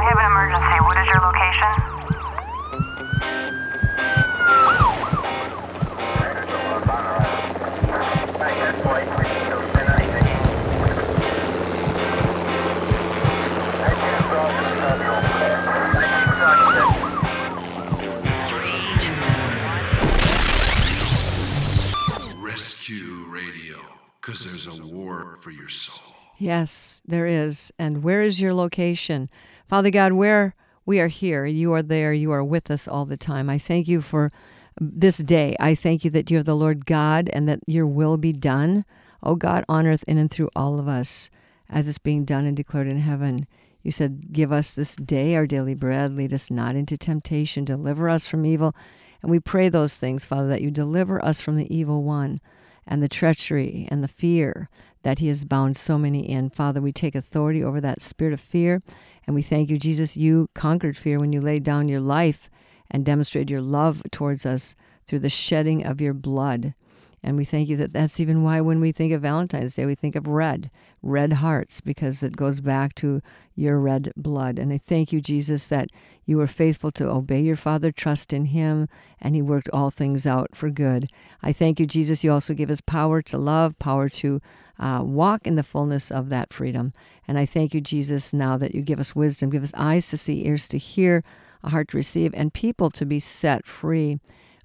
I have an emergency. What is your location? Rescue Radio, because there's a war for your soul. Yes, there is. And where is your location? Father God, where we are here, you are there, you are with us all the time. I thank you for this day. I thank you that you are the Lord God and that your will be done, oh God, on earth in and through all of us as it's being done and declared in heaven. You said, Give us this day our daily bread, lead us not into temptation, deliver us from evil. And we pray those things, Father, that you deliver us from the evil one and the treachery and the fear that he has bound so many in. Father, we take authority over that spirit of fear. And we thank you, Jesus, you conquered fear when you laid down your life and demonstrated your love towards us through the shedding of your blood. And we thank you that that's even why when we think of Valentine's Day, we think of red, red hearts, because it goes back to your red blood. And I thank you, Jesus, that you were faithful to obey your Father, trust in Him, and He worked all things out for good. I thank you, Jesus. You also give us power to love, power to uh, walk in the fullness of that freedom. And I thank you, Jesus, now that you give us wisdom, give us eyes to see, ears to hear, a heart to receive, and people to be set free.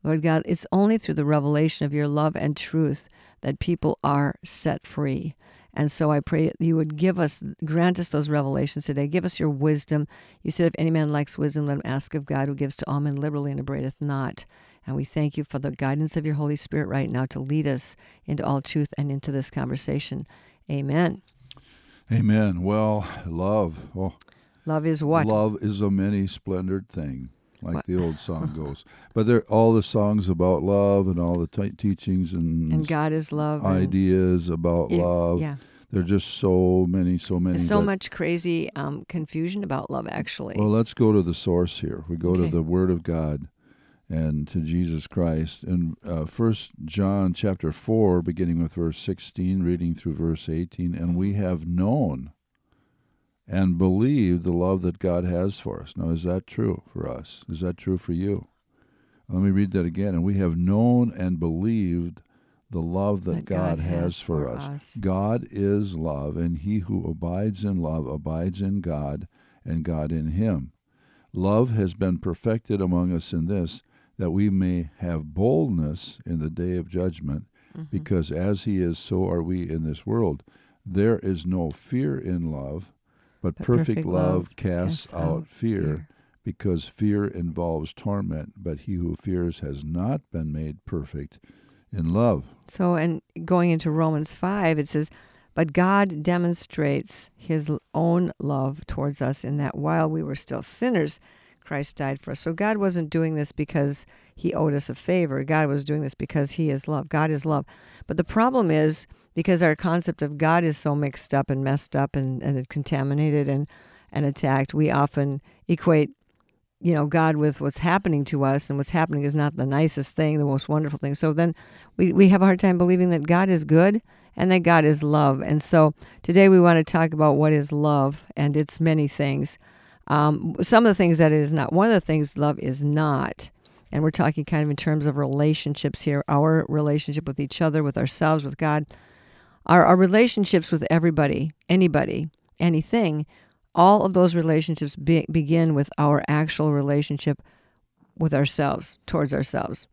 Lord God, it's only through the revelation of your love and truth that people are set free. And so I pray you would give us, grant us those revelations today. Give us your wisdom. You said, if any man lacks wisdom, let him ask of God, who gives to all men liberally and upbraideth not. And we thank you for the guidance of your Holy Spirit right now to lead us into all truth and into this conversation. Amen. Amen. Well, love. Oh, Love is what? love is a many splendored thing, like the old song goes. But there, all the songs about love and all the t- teachings and, And God is love. ideas about Yeah, love. yeah. There are just so many, so many. There's so but- much crazy um, confusion about love, actually. Well, let's go to the source here. We go Okay. to the Word of God and to Jesus Christ. In uh, First John chapter four, beginning with verse sixteen, reading through verse eighteen, and we have known and believed the love that God has for us. Now, is that true for us? Is that true for you? Let me read that again. And we have known and believed the love that, That God, God has, has for for us. us. God is love, and he who abides in love abides in God, and God in him. Love has been perfected among us in this, that we may have boldness in the day of judgment, Mm-hmm. because as he is, so are we in this world. There is no fear in love, but, But perfect, perfect love love casts casts out out fear, fear. because fear involves torment, but he who fears has not been made perfect in love. So, and going into Romans 5, it says, But God demonstrates his own love towards us in that while we were still sinners, Christ died for us. So, God wasn't doing this because he owed us a favor. God was doing this because he is love. God is love. But the problem is because our concept of God is so mixed up and messed up and, and contaminated and, and attacked, we often equate you know god with what's happening to us and what's happening is not the nicest thing the most wonderful thing so then we, we have a hard time believing that god is good and that god is love and so today we want to talk about what is love and it's many things um, some of the things that it is not one of the things love is not and we're talking kind of in terms of relationships here our relationship with each other with ourselves with god our, our relationships with everybody anybody anything all of those relationships be, begin with our actual relationship with ourselves towards ourselves.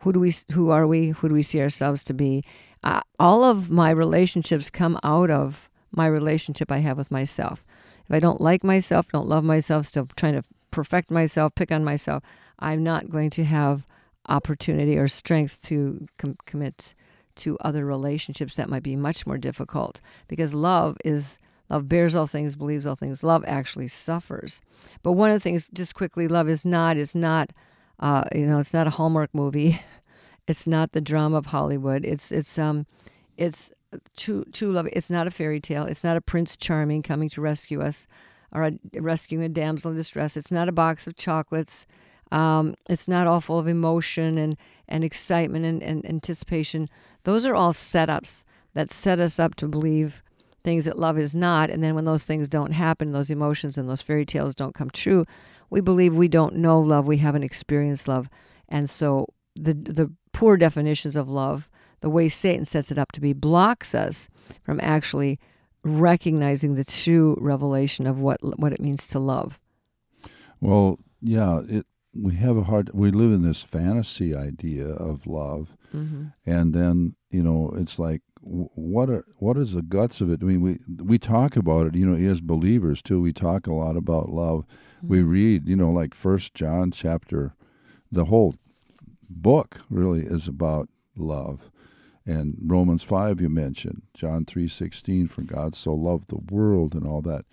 Who do we who are we? Who do we see ourselves to be? Uh, all of my relationships come out of my relationship i have with myself if i don't like myself don't love myself still trying to perfect myself pick on myself i'm not going to have opportunity or strength to com- commit to other relationships that might be much more difficult because love is Love bears all things, believes all things. Love actually suffers. But one of the things, just quickly, love is not is not, uh, you know, it's not a Hallmark movie. It's not the drama of Hollywood. It's it's um, it's true true love. It's not a fairy tale. It's not a Prince Charming coming to rescue us, or a, rescuing a damsel in distress. It's not a box of chocolates. Um, it's not all full of emotion and and excitement and, and anticipation. Those are all setups that set us up to believe things that love is not. And then when those things don't happen, those emotions and those fairy tales don't come true, we believe we don't know love, we haven't experienced love. And so the the poor definitions of love, the way Satan sets it up to be, blocks us from actually recognizing the true revelation of what what it means to love. Well, yeah, it we have a hard we live in this fantasy idea of love Mm-hmm. and then you know it's like what are what is the guts of it i mean we we talk about it you know as believers too we talk a lot about love we read you know like first john chapter the whole book really is about love and romans 5 you mentioned john 3.16 for god so loved the world and all that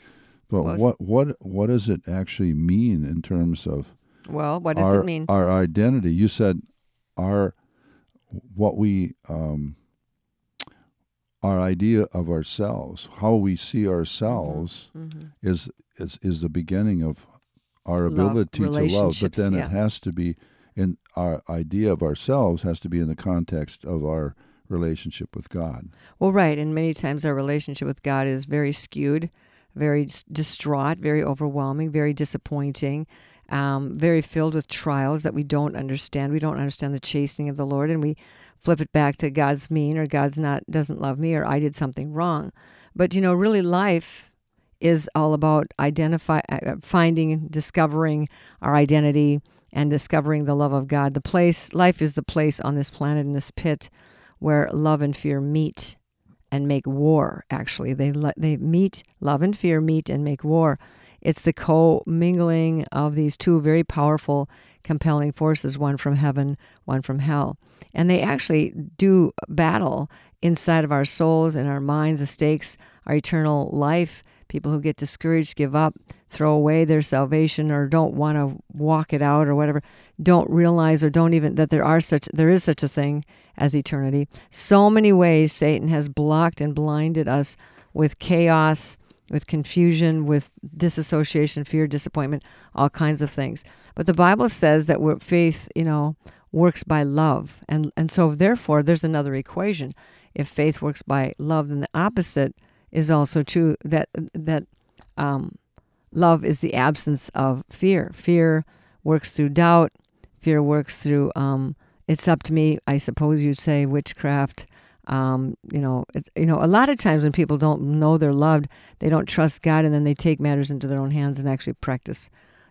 but Was- what what what does it actually mean in terms of Well, what does our, it mean? Our identity. You said our what we um, our idea of ourselves, how we see ourselves, Mhm. is is is the beginning of our Love, ability to love. But then yeah. it has to be in our idea of ourselves has to be in the context of our relationship with God. Well, right. And many times our relationship with God is very skewed, very distraught, very overwhelming, very disappointing, um, very filled with trials that we don't understand. We don't understand the chastening of the Lord, and we flip it back to God's mean or God's not doesn't love me or I did something wrong. But you know, really, life is all about identify, uh, finding, discovering our identity, and discovering the love of God. The place, life is the place on this planet in this pit where love and fear meet and make war. Actually, they they meet, love and fear meet and make war. It's the co-mingling of these two very powerful, compelling forces, one from heaven, one from hell, and they actually do battle inside of our souls and our minds, the stakes, our eternal life. People who get discouraged, give up, throw away their salvation, or don't want to walk it out, or whatever, don't realize or don't even that there are such there is such a thing as eternity. So many ways Satan has blocked and blinded us with chaos, with confusion, with disassociation, fear, disappointment, all kinds of things. But the Bible says that faith, you know, works by love, and and so therefore there's another equation. If faith works by love, then the opposite is also true. That that um, love is the absence of fear. Fear works through doubt. Fear works through um, it's up to me. I suppose you'd say witchcraft. Um, you know, it's, you know, a lot of times when people don't know they're loved, they don't trust God, and then they take matters into their own hands and actually practice.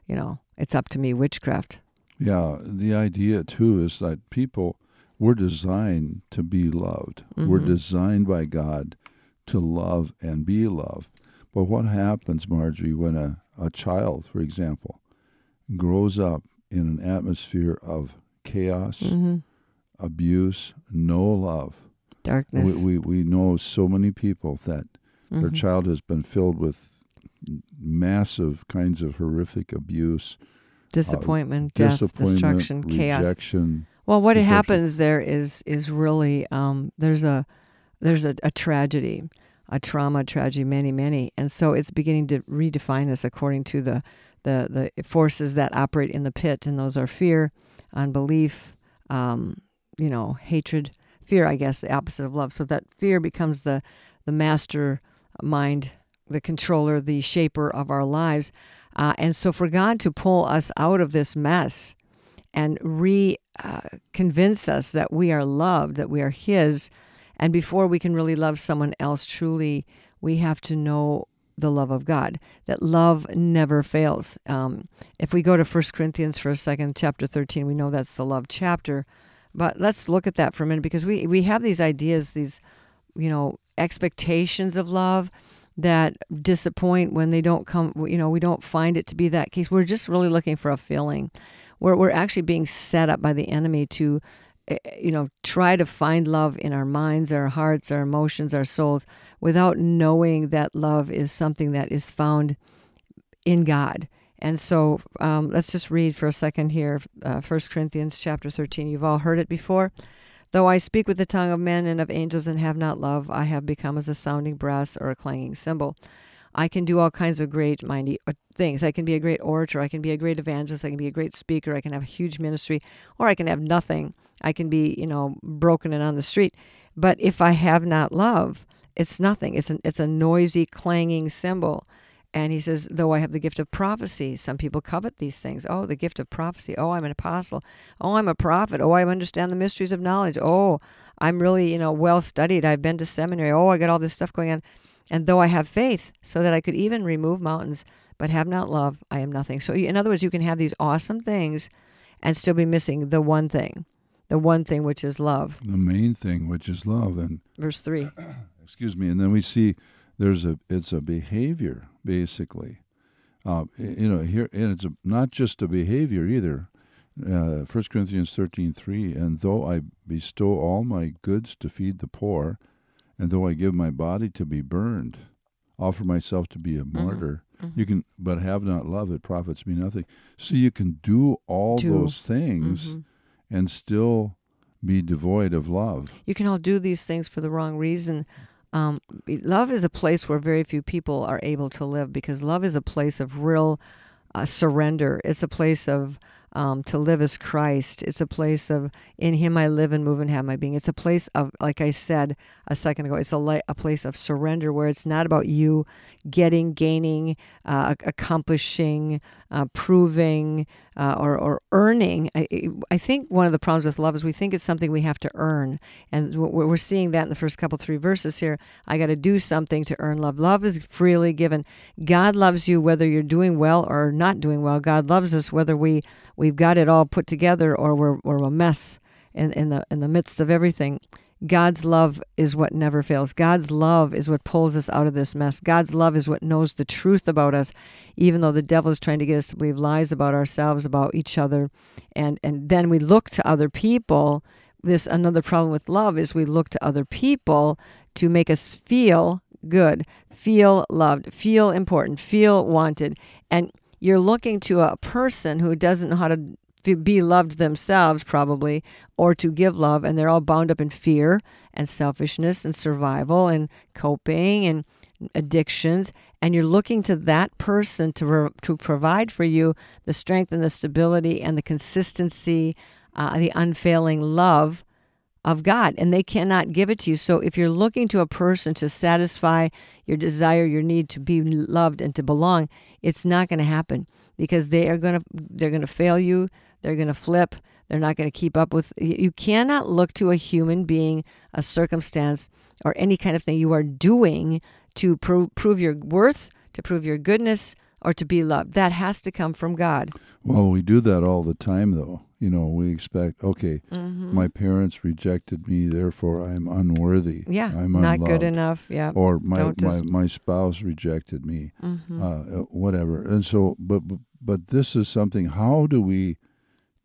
You know, it's up to me witchcraft. Yeah, the idea too is that people we're designed to be loved. We're Mhm. designed by God to love and be loved. But what happens, Marjorie, when a, a child, for example, grows up in an atmosphere of chaos, hmm abuse, no love? Darkness. We, we, we know so many people that their Mhm. child has been filled with massive kinds of horrific abuse, disappointment, death, disappointment, destruction, chaos. rejection. Well, what happens there is is really um, there's a there's a, a tragedy, a trauma, tragedy, many, many, and so it's beginning to redefine us according to the the the forces that operate in the pit, and those are fear, unbelief, um, you know, hatred, fear. I guess the opposite of love. So that fear becomes the the master mind, the controller, the shaper of our lives, uh, and so for God to pull us out of this mess and re uh, convince us that we are loved, that we are His. And before we can really love someone else truly, we have to know the love of God, that love never fails. Um, if we go to 1 Corinthians for a second, chapter 13, we know that's the love chapter. But let's look at that for a minute because we, we have these ideas, these, you know, expectations of love that disappoint when they don't come, you know, we don't find it to be that case. We're just really looking for a feeling where we're actually being set up by the enemy to you know try to find love in our minds our hearts our emotions our souls without knowing that love is something that is found in god and so um, let's just read for a second here uh, 1 corinthians chapter 13 you've all heard it before though i speak with the tongue of men and of angels and have not love i have become as a sounding brass or a clanging cymbal I can do all kinds of great mighty uh, things. I can be a great orator. I can be a great evangelist. I can be a great speaker. I can have a huge ministry, or I can have nothing. I can be, you know, broken and on the street. But if I have not love, it's nothing. It's an, it's a noisy, clanging cymbal. And he says, though I have the gift of prophecy, some people covet these things. Oh, the gift of prophecy. Oh, I'm an apostle. Oh, I'm a prophet. Oh, I understand the mysteries of knowledge. Oh, I'm really, you know, well studied. I've been to seminary. Oh, I got all this stuff going on. And though I have faith, so that I could even remove mountains, but have not love, I am nothing. So, in other words, you can have these awesome things and still be missing the one thing, the one thing which is love. The main thing, which is love, and Verse 3. excuse me, and then we see there's a it's a behavior basically. Uh, you know here, and it's a, not just a behavior either. Uh, 1 Corinthians thirteen three, and though I bestow all my goods to feed the poor, and though I give my body to be burned, offer myself to be a martyr, you can, but have not love, it profits me nothing. So you can do all Do. those things and still be devoid of love. You can all do these things for the wrong reason. Um, love is a place where very few people are able to live because love is a place of real uh, surrender. It's a place of um, to live as Christ. It's a place of in Him I live and move and have my being. It's a place of, like I said a second ago, it's a, a place of surrender where it's not about you getting, gaining, uh, accomplishing, uh, proving, uh, or, or earning. I, I think one of the problems with love is we think it's something we have to earn. And we're we're seeing that in the first couple, three verses here. I got to do something to earn love. Love is freely given. God loves you whether you're doing well or not doing well. God loves us whether we, we've got it all put together or we're, we're a mess in, in, the, in the midst of everything. God's love is what never fails. God's love is what pulls us out of this mess. God's love is what knows the truth about us, even though the devil is trying to get us to believe lies about ourselves, about each other. And, and then we look to other people. This another problem with love is we look to other people to make us feel good, feel loved, feel important, feel wanted. And you're looking to a person who doesn't know how to be loved themselves, probably, or to give love, and they're all bound up in fear and selfishness and survival and coping and addictions. And you're looking to that person to re- to provide for you the strength and the stability and the consistency, uh, the unfailing love of God, and they cannot give it to you. So if you're looking to a person to satisfy your desire, your need to be loved and to belong, it's not going to happen because they are going to they're going to fail you. They're going to flip. They're not going to keep up with. You cannot look to a human being, a circumstance, or any kind of thing you are doing to pro- prove your worth, to prove your goodness, or to be loved. That has to come from God. Well, we do that all the time, though. You know, we expect, okay, Mm-hmm. my parents rejected me, therefore I'm unworthy. Yeah, I'm not unloved. good enough. Yeah. Or my, Don't my, just- my spouse rejected me, Mhm. uh, uh, whatever. And so, but, but but this is something. How do we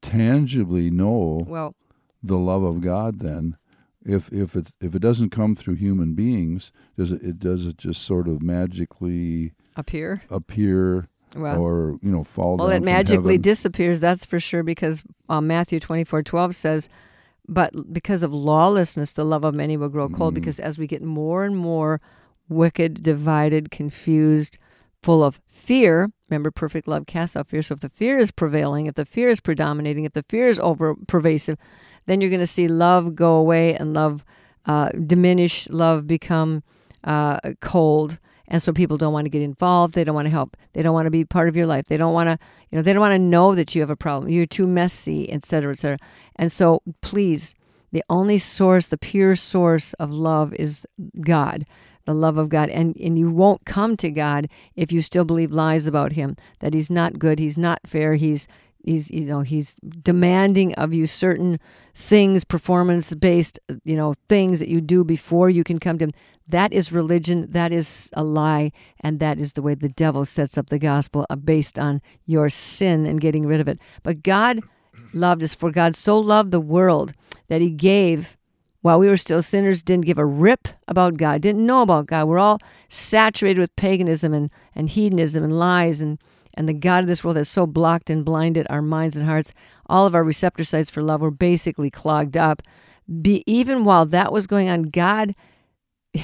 tangibly know well, the love of God? Then, if if it if it doesn't come through human beings, does it, it does it just sort of magically appear appear Well, or you know fall Well, down it magically disappears, that's for sure, because uh, Matthew twenty four twelve says, But because of lawlessness, the love of many will grow cold, Mm. because as we get more and more wicked, divided, confused, full of fear, remember, perfect love casts out fear. So if the fear is prevailing, if the fear is predominating, if the fear is over pervasive, then you're going to see love go away and love uh, diminish, love become uh, cold. And so people don't want to get involved. They don't want to help. They don't want to be part of your life. They don't want to, you know, they don't want to know that you have a problem. You're too messy, et cetera, et cetera. And so please, the only source, the pure source of love is God, the love of God. And, and you won't come to God if you still believe lies about him, that he's not good, he's not fair, he's he's you know he's demanding of you certain things performance based you know things that you do before you can come to him. That is religion. That is a lie. And that is the way the devil sets up the gospel uh, based on your sin and getting rid of it. But god loved us for god so loved the world that he gave while we were still sinners didn't give a rip about god didn't know about god. We're all saturated with paganism and, and hedonism and lies and and the God of this world has so blocked and blinded our minds and hearts. All of our receptor sites for love were basically clogged up. Be, even while that was going on, God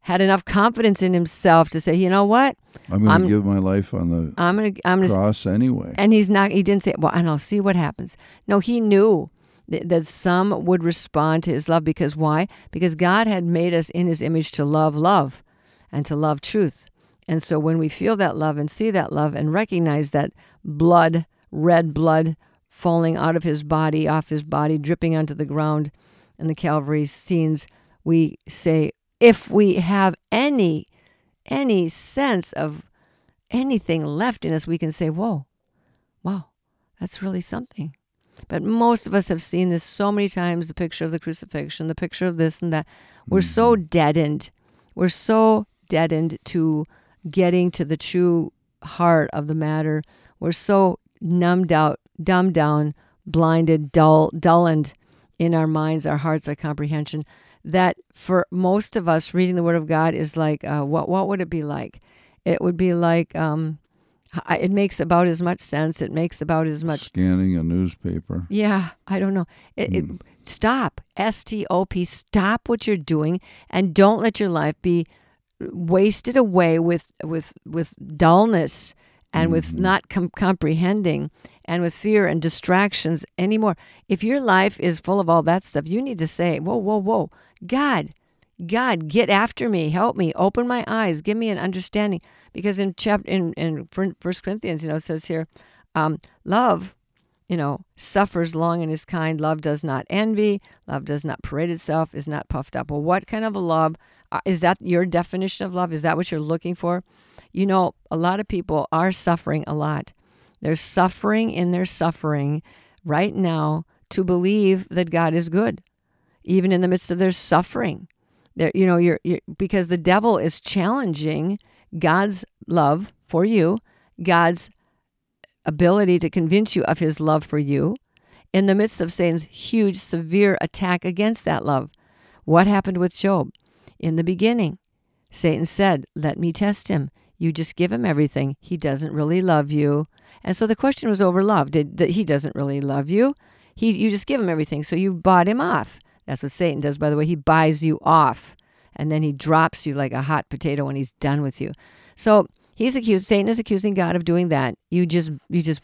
had enough confidence in Himself to say, "You know what? I'm going to give my life on the I'm gonna, I'm gonna." cross anyway. And He's not. He didn't say, "Well, and I'll see what happens." No, He knew th- that some would respond to his love because why? Because God had made us in his image to love love and to love truth. And so when we feel that love and see that love and recognize that blood, red blood falling out of his body, off his body, dripping onto the ground in the Calvary scenes, we say, if we have any any sense of anything left in us, we can say, Whoa, wow, that's really something. But most of us have seen this so many times the picture of the crucifixion, the picture of this and that. We're so mm-hmm. deadened. We're so deadened to getting to the true heart of the matter. We're so numbed out, dumbed down, blinded, dull, dullened in our minds, our hearts, our comprehension that for most of us reading the Word of God is like, uh, what what would it be like? It would be like um, it makes about as much sense. It makes about as much scanning a newspaper. Yeah, I don't know. It, mm. it, hmm. stop. S T O P. Stop what you're doing and don't let your life be wasted away with with with dullness and mm-hmm. with not com- comprehending and with fear and distractions anymore. If your life is full of all that stuff, you need to say, "Whoa, whoa, whoa. God, God, get after me, help me, open my eyes, give me an understanding. Because in chapter in in First Corinthians, you know, it says here, um, love, you know, suffers long and is kind. Love does not envy. Love does not parade itself. Is not puffed up. Well, what kind of a love Uh, is that? Your definition of love is that what you're looking for? You know, a lot of people are suffering a lot. They're suffering in their suffering right now to believe that God is good even in the midst of their suffering. There, you know, you're, you're because the devil is challenging God's love for you, God's ability to convince you of his love for you in the midst of Satan's huge, severe attack against that love. What happened with Job? In the beginning, Satan said, Let me test him. You just give him everything. He doesn't really love you. And so the question was over love. Did, did he doesn't really love you? He you just give him everything. So you bought him off. That's what Satan does, by the way. He buys you off and then he drops you like a hot potato when he's done with you. So he's accused, Satan is accusing God of doing that. You just, you just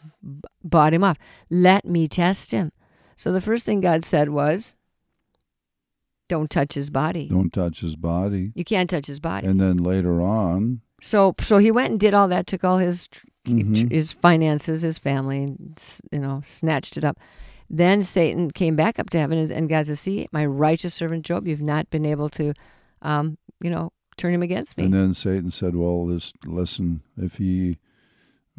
bought him off. Let me test him. So the first thing God said was, don't touch his body. Don't touch his body. You can't touch his body. And then later on. So, so he went and did all that, took all his, mm-hmm. his finances, his family, you know, snatched it up. Then Satan came back up to heaven, and God says, "See, my righteous servant Job, you've not been able to, um, you know, turn him against me." And then Satan said, "Well, this listen, if he."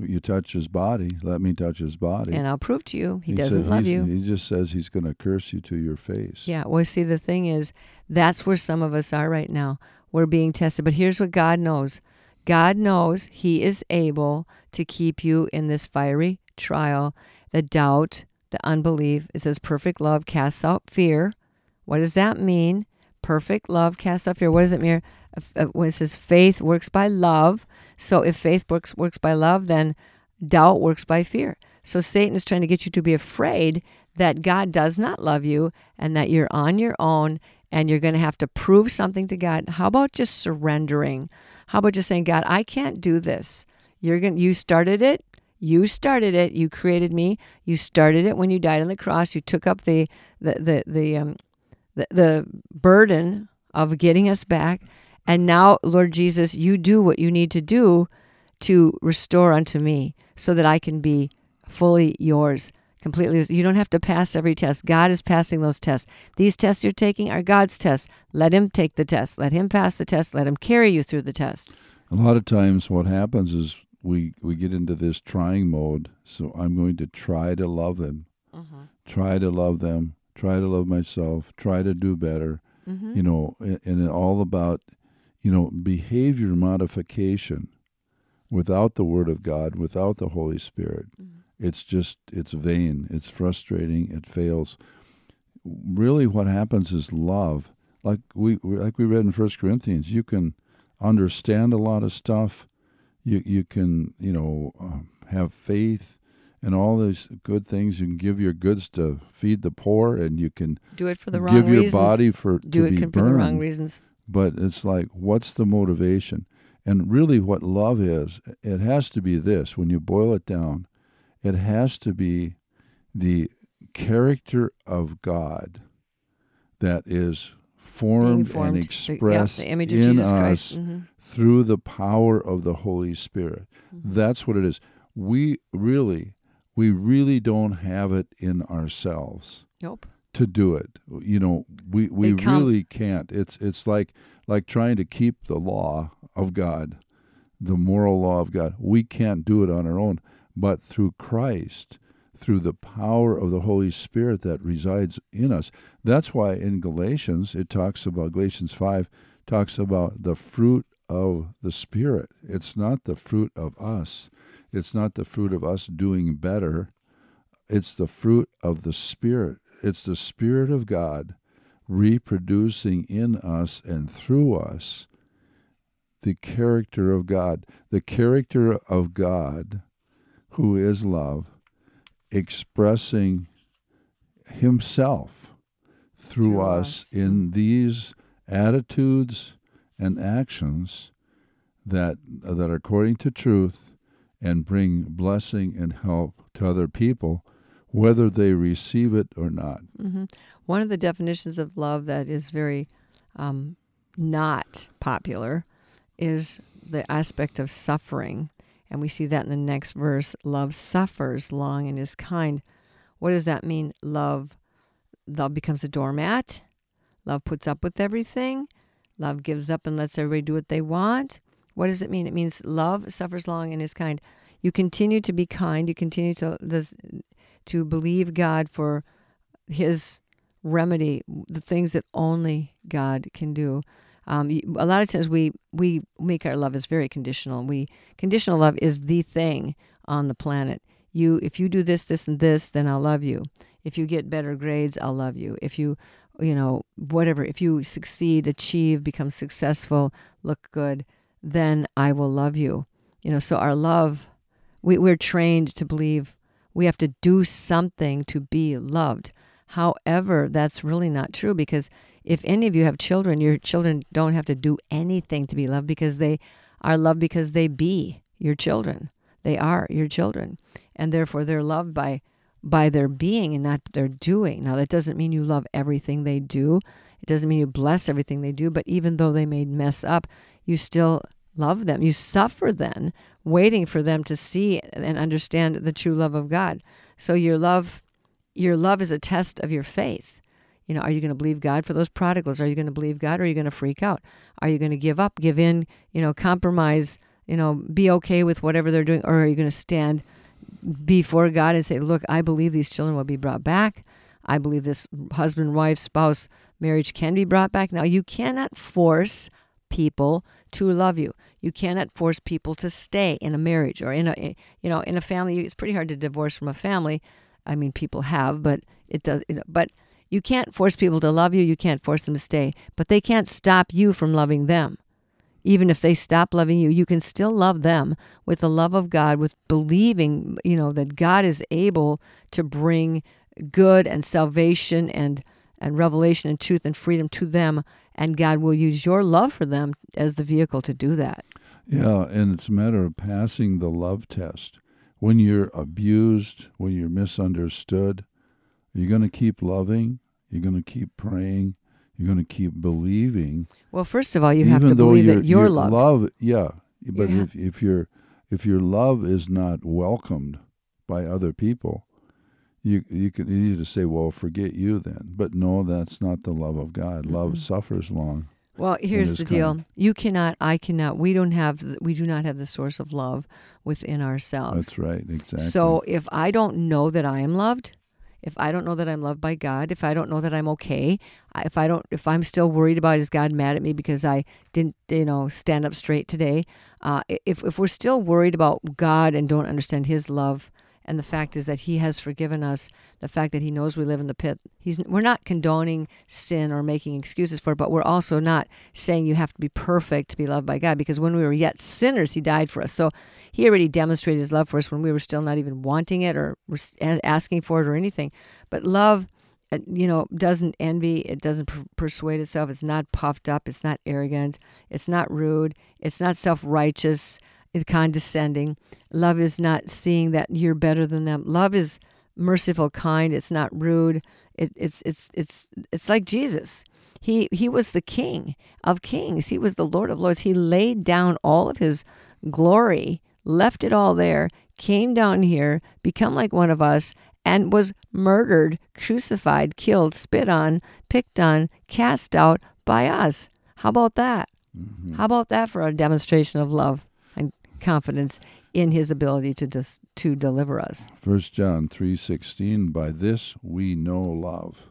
You touch his body. Let me touch his body, and I'll prove to you he, he doesn't love you. He just says he's going to curse you to your face. Yeah. Well, see, the thing is, that's where some of us are right now. We're being tested, but here's what God knows. God knows He is able to keep you in this fiery trial, the doubt, the unbelief. It says perfect love casts out fear. What does that mean? Perfect love casts out fear. What does it mean? Uh, when it says faith works by love, so if faith works works by love, then doubt works by fear. So Satan is trying to get you to be afraid that God does not love you and that you're on your own and you're going to have to prove something to God. How about just surrendering? How about just saying, God, I can't do this. You're going you started it. You started it. You created me. You started it when you died on the cross. You took up the the the the um, the, the burden of getting us back. And now, Lord Jesus, you do what you need to do to restore unto me so that I can be fully yours, completely yours. You don't have to pass every test. God is passing those tests. These tests you're taking are God's tests. Let Him take the test. Let Him pass the test. Let Him carry you through the test. A lot of times, what happens is we we get into this trying mode. So I'm going to try to love them, mm-hmm. try to love them, try to love myself, try to do better. Mm-hmm. You know, and, and all about you know behavior modification without the Word of God, without the Holy Spirit. Mm-hmm. It's just it's vain. It's frustrating. It fails. Really, what happens is love. Like we like we read in First Corinthians, you can understand a lot of stuff you you can you know uh, have faith and all these good things. You can give your goods to feed the poor, and you can do it for the wrong give your reasons. body for do to it be for the wrong reasons. But it's like, what's the motivation? And really, what love is, it has to be this. When you boil it down, it has to be the character of God that is formed, formed. and The- yeah, expressed the image of in Jesus us. Mhm. through the power of the Holy Spirit. Mm-hmm. That's what it is. We really, we really don't have it in ourselves Nope. To do it. You know, we we really can't. It's it's like like trying to keep the law of God, the moral law of God. We can't do it on our own, but through Christ, through the power of the Holy Spirit that resides in us. That's why in Galatians it talks about Galatians 5 talks about the fruit of the spirit. It's not the fruit of us. It's not the fruit of us doing better. It's the fruit of the Spirit. It's the Spirit of God reproducing in us and through us the character of God. The character of God, who is love, expressing Himself through, Through us us. in these attitudes and actions that that are according to truth and bring blessing and help to other people, whether they receive it or not. hmm One of the definitions of love that is very um, not popular is the aspect of suffering. And we see that in the next verse. Love suffers long and is kind. What does that mean? Love, love becomes a doormat. Love puts up with everything. Love gives up and lets everybody do what they want. What does it mean? It means love suffers long and is kind. You continue to be kind. You continue to this, to believe God for His remedy, the things that only God can do. Um, a lot of times we we make our love is very conditional. We conditional love is the thing on the planet. You, if you do this, this, and this, then I'll love you. If you get better grades, I'll love you. If you, you know, whatever, if you succeed, achieve, become successful, look good, then I will love you. You know, so our love, we, we're trained to believe we have to do something to be loved. However, that's really not true because if any of you have children, your children don't have to do anything to be loved because they are loved because they be your children. They are your children. And therefore they're loved by by their being and not their doing. Now that doesn't mean you love everything they do. It doesn't mean you bless everything they do, but even though they may mess up, you still love them. You suffer then, waiting for them to see and understand the true love of God. So your love your love is a test of your faith. You know, are you going to believe God for those prodigals? Are you going to believe God or are you going to freak out? Are you going to give up, give in, you know, compromise, you know, be okay with whatever they're doing? Or are you going to stand before God and say, look, I believe these children will be brought back. I believe this husband, wife, spouse marriage can be brought back. Now, you cannot force people to love you. You cannot force people to stay in a marriage or in a, eh, you know, in a family. It's pretty hard to divorce from a family. I mean, people have, but it does. You know, but you can't force people to love you. You can't force them to stay, but they can't stop you from loving them. Even if they stop loving you, you can still love them with the love of God, with believing, you know, that God is able to bring good and salvation and and revelation and truth and freedom to them, and God will use your love for them as the vehicle to do that. Yeah, and it's a matter of passing the love test. When you're abused, when you're misunderstood, you're going to keep loving, you're going to keep praying, you're going to keep believing. Well, first of all, you have to believe that you're your loved. love, yeah, but Yeah. if if your if your love is not welcomed by other people, you you can easy to say, "Well, forget you then." But no, that's not the love of God. Love Mhm. suffers long. Well, here's the deal. kind. You cannot, I cannot, we don't have, we do not have the source of love within ourselves. That's right, exactly. So if I don't know that I am loved, if I don't know that I'm loved by God, if I don't know that I'm okay, if I don't, if I'm still worried about is God mad at me because I didn't, you know, stand up straight today, uh, if if we're still worried about God and don't understand His love, and the fact is that He has forgiven us, the fact that He knows we live in the pit, He's we're not condoning sin or making excuses for it, but we're also not saying you have to be perfect to be loved by God, because when we were yet sinners, He died for us. So He already demonstrated His love for us when we were still not even wanting it or asking for it or anything. But love uh, you know, doesn't envy. It doesn't per- persuade itself. It's not puffed up. It's not arrogant. It's not rude. It's not self It's condescending. Love is not seeing that you're better than them. Love is merciful, kind. It's not rude. It, it's it's it's it's like Jesus. He he was the King of Kings. He was the Lord of Lords. He laid down all of his glory, left it all there, came down here, become like one of us, and was murdered, crucified, killed, spit on, picked on, cast out by us. How about that? Mm-hmm. How about that for a demonstration of love confidence in his ability to dis- to deliver us? First John three sixteen. By this we know love.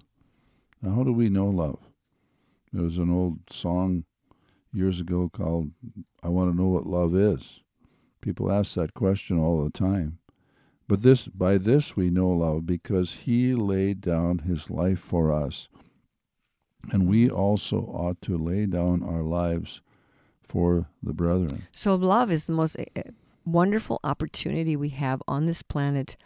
Now, how do we know love? There was an old song years ago called "I Want to Know What Love Is." People ask that question all the time. But this, by this we know love, because He laid down His life for us, and we also ought to lay down our lives for the brethren. So love is the most uh, wonderful opportunity we have on this planet.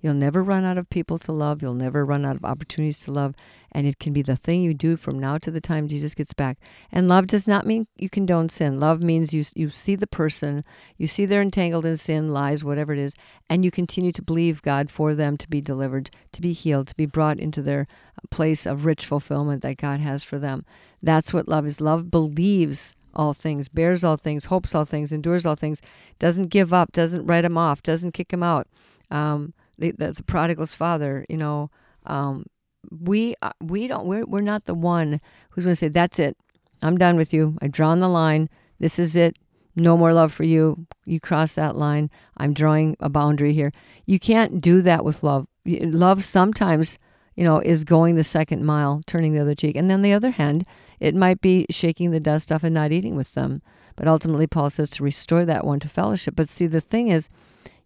You'll never run out of people to love. You'll never run out of opportunities to love. And it can be the thing you do from now to the time Jesus gets back. And love does not mean you condone sin. Love means you, you see the person, you see they're entangled in sin, lies, whatever it is, and you continue to believe God for them to be delivered, to be healed, to be brought into their place of rich fulfillment that God has for them. That's what love is. Love believes all things, bears all things, hopes all things, endures all things, doesn't give up, doesn't write him off, doesn't kick him out. Um, the, the, the prodigal's father, you know, um, we uh, we don't we're we're not the one who's going to say that's it. I'm done with you. I've drawn the line. This is it. No more love for you. You cross that line. I'm drawing a boundary here. You can't do that with love. Love sometimes, you know, is going the second mile, turning the other cheek. And on the other hand, it might be shaking the dust off and not eating with them. But ultimately, Paul says to restore that one to fellowship. But see, the thing is,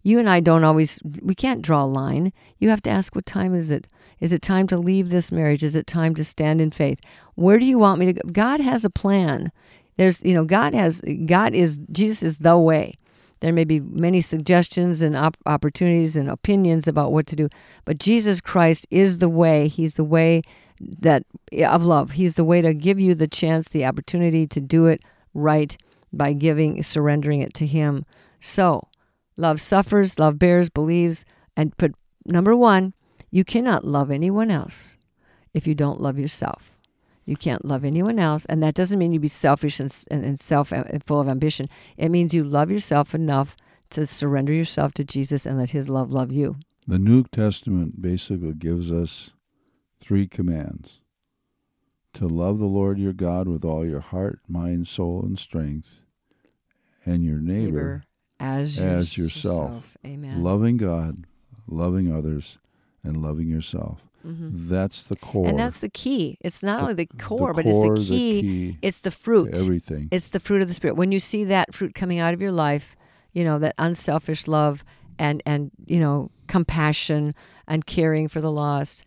you and I don't always, we can't draw a line. You have to ask, what time is it? Is it time to leave this marriage? Is it time to stand in faith? Where do you want me to go? God has a plan. There's, you know, God has, God is, Jesus is the way. There may be many suggestions and op- opportunities and opinions about what to do, but Jesus Christ is the way. He's the way that of love. He's the way to give you the chance, the opportunity to do it right by giving, surrendering it to Him. So, Love suffers, love bears, believes, and but number one, you cannot love anyone else if you don't love yourself. You can't love anyone else, and that doesn't mean you be selfish and, and, and self and full of ambition. It means you love yourself enough to surrender yourself to Jesus and let His love love you. The New Testament basically gives us three commands to love the Lord your God with all your heart, mind, soul, and strength, and your neighbor, Neighbor as, as yourself. yourself. Amen. loving God, loving others, and loving yourself. That's the core. Mm-hmm. and that's the key. It's not The- only the the core, but core, it's the the key. key It's the fruit. everything. It's the fruit of the spirit. When you see that fruit coming out of your life, you know that unselfish love and and you know compassion and caring for the lost,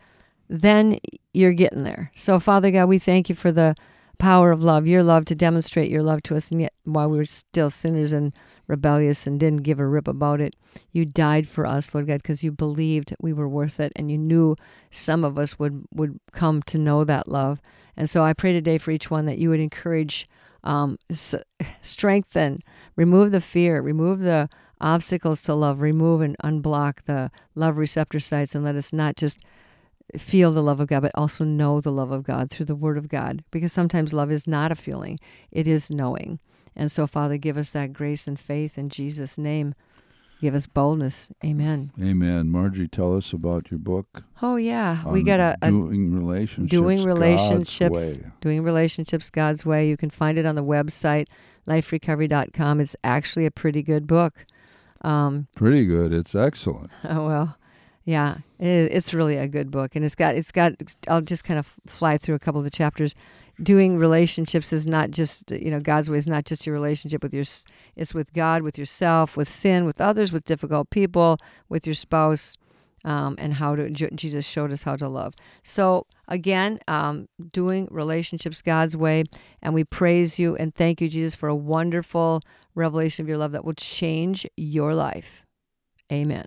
then you're getting there. So Father God, we thank you for the power of love, your love to demonstrate your love to us, and yet while we were still sinners and rebellious and didn't give a rip about it, you died for us, Lord God, because you believed we were worth it, and you knew some of us would would come to know that love. And so I pray today for each one that you would encourage um, s- strengthen, remove the fear, remove the obstacles to love, remove and unblock the love receptor sites, and let us not just feel the love of God, but also know the love of God through the Word of God. Because sometimes love is not a feeling, it is knowing. And so, Father, give us that grace and faith in Jesus' name. Give us boldness. Amen. Amen. Margie, tell us about your book. Oh, yeah. we got a, a doing relationships. doing God's relationships way. doing relationships god's way you can find it on the website liferecovery.com it's actually a pretty good book um, Pretty good. It's excellent. oh well yeah it's really a good book and it's got it's got i'll just kind of fly through a couple of the chapters. Doing relationships is not just you know god's way is not just your relationship with your it's with god with yourself with sin with others with difficult people with your spouse um, and how to jesus showed us how to love. So again um, doing relationships god's way and we praise you and thank you jesus for a wonderful revelation of your love that will change your life. Amen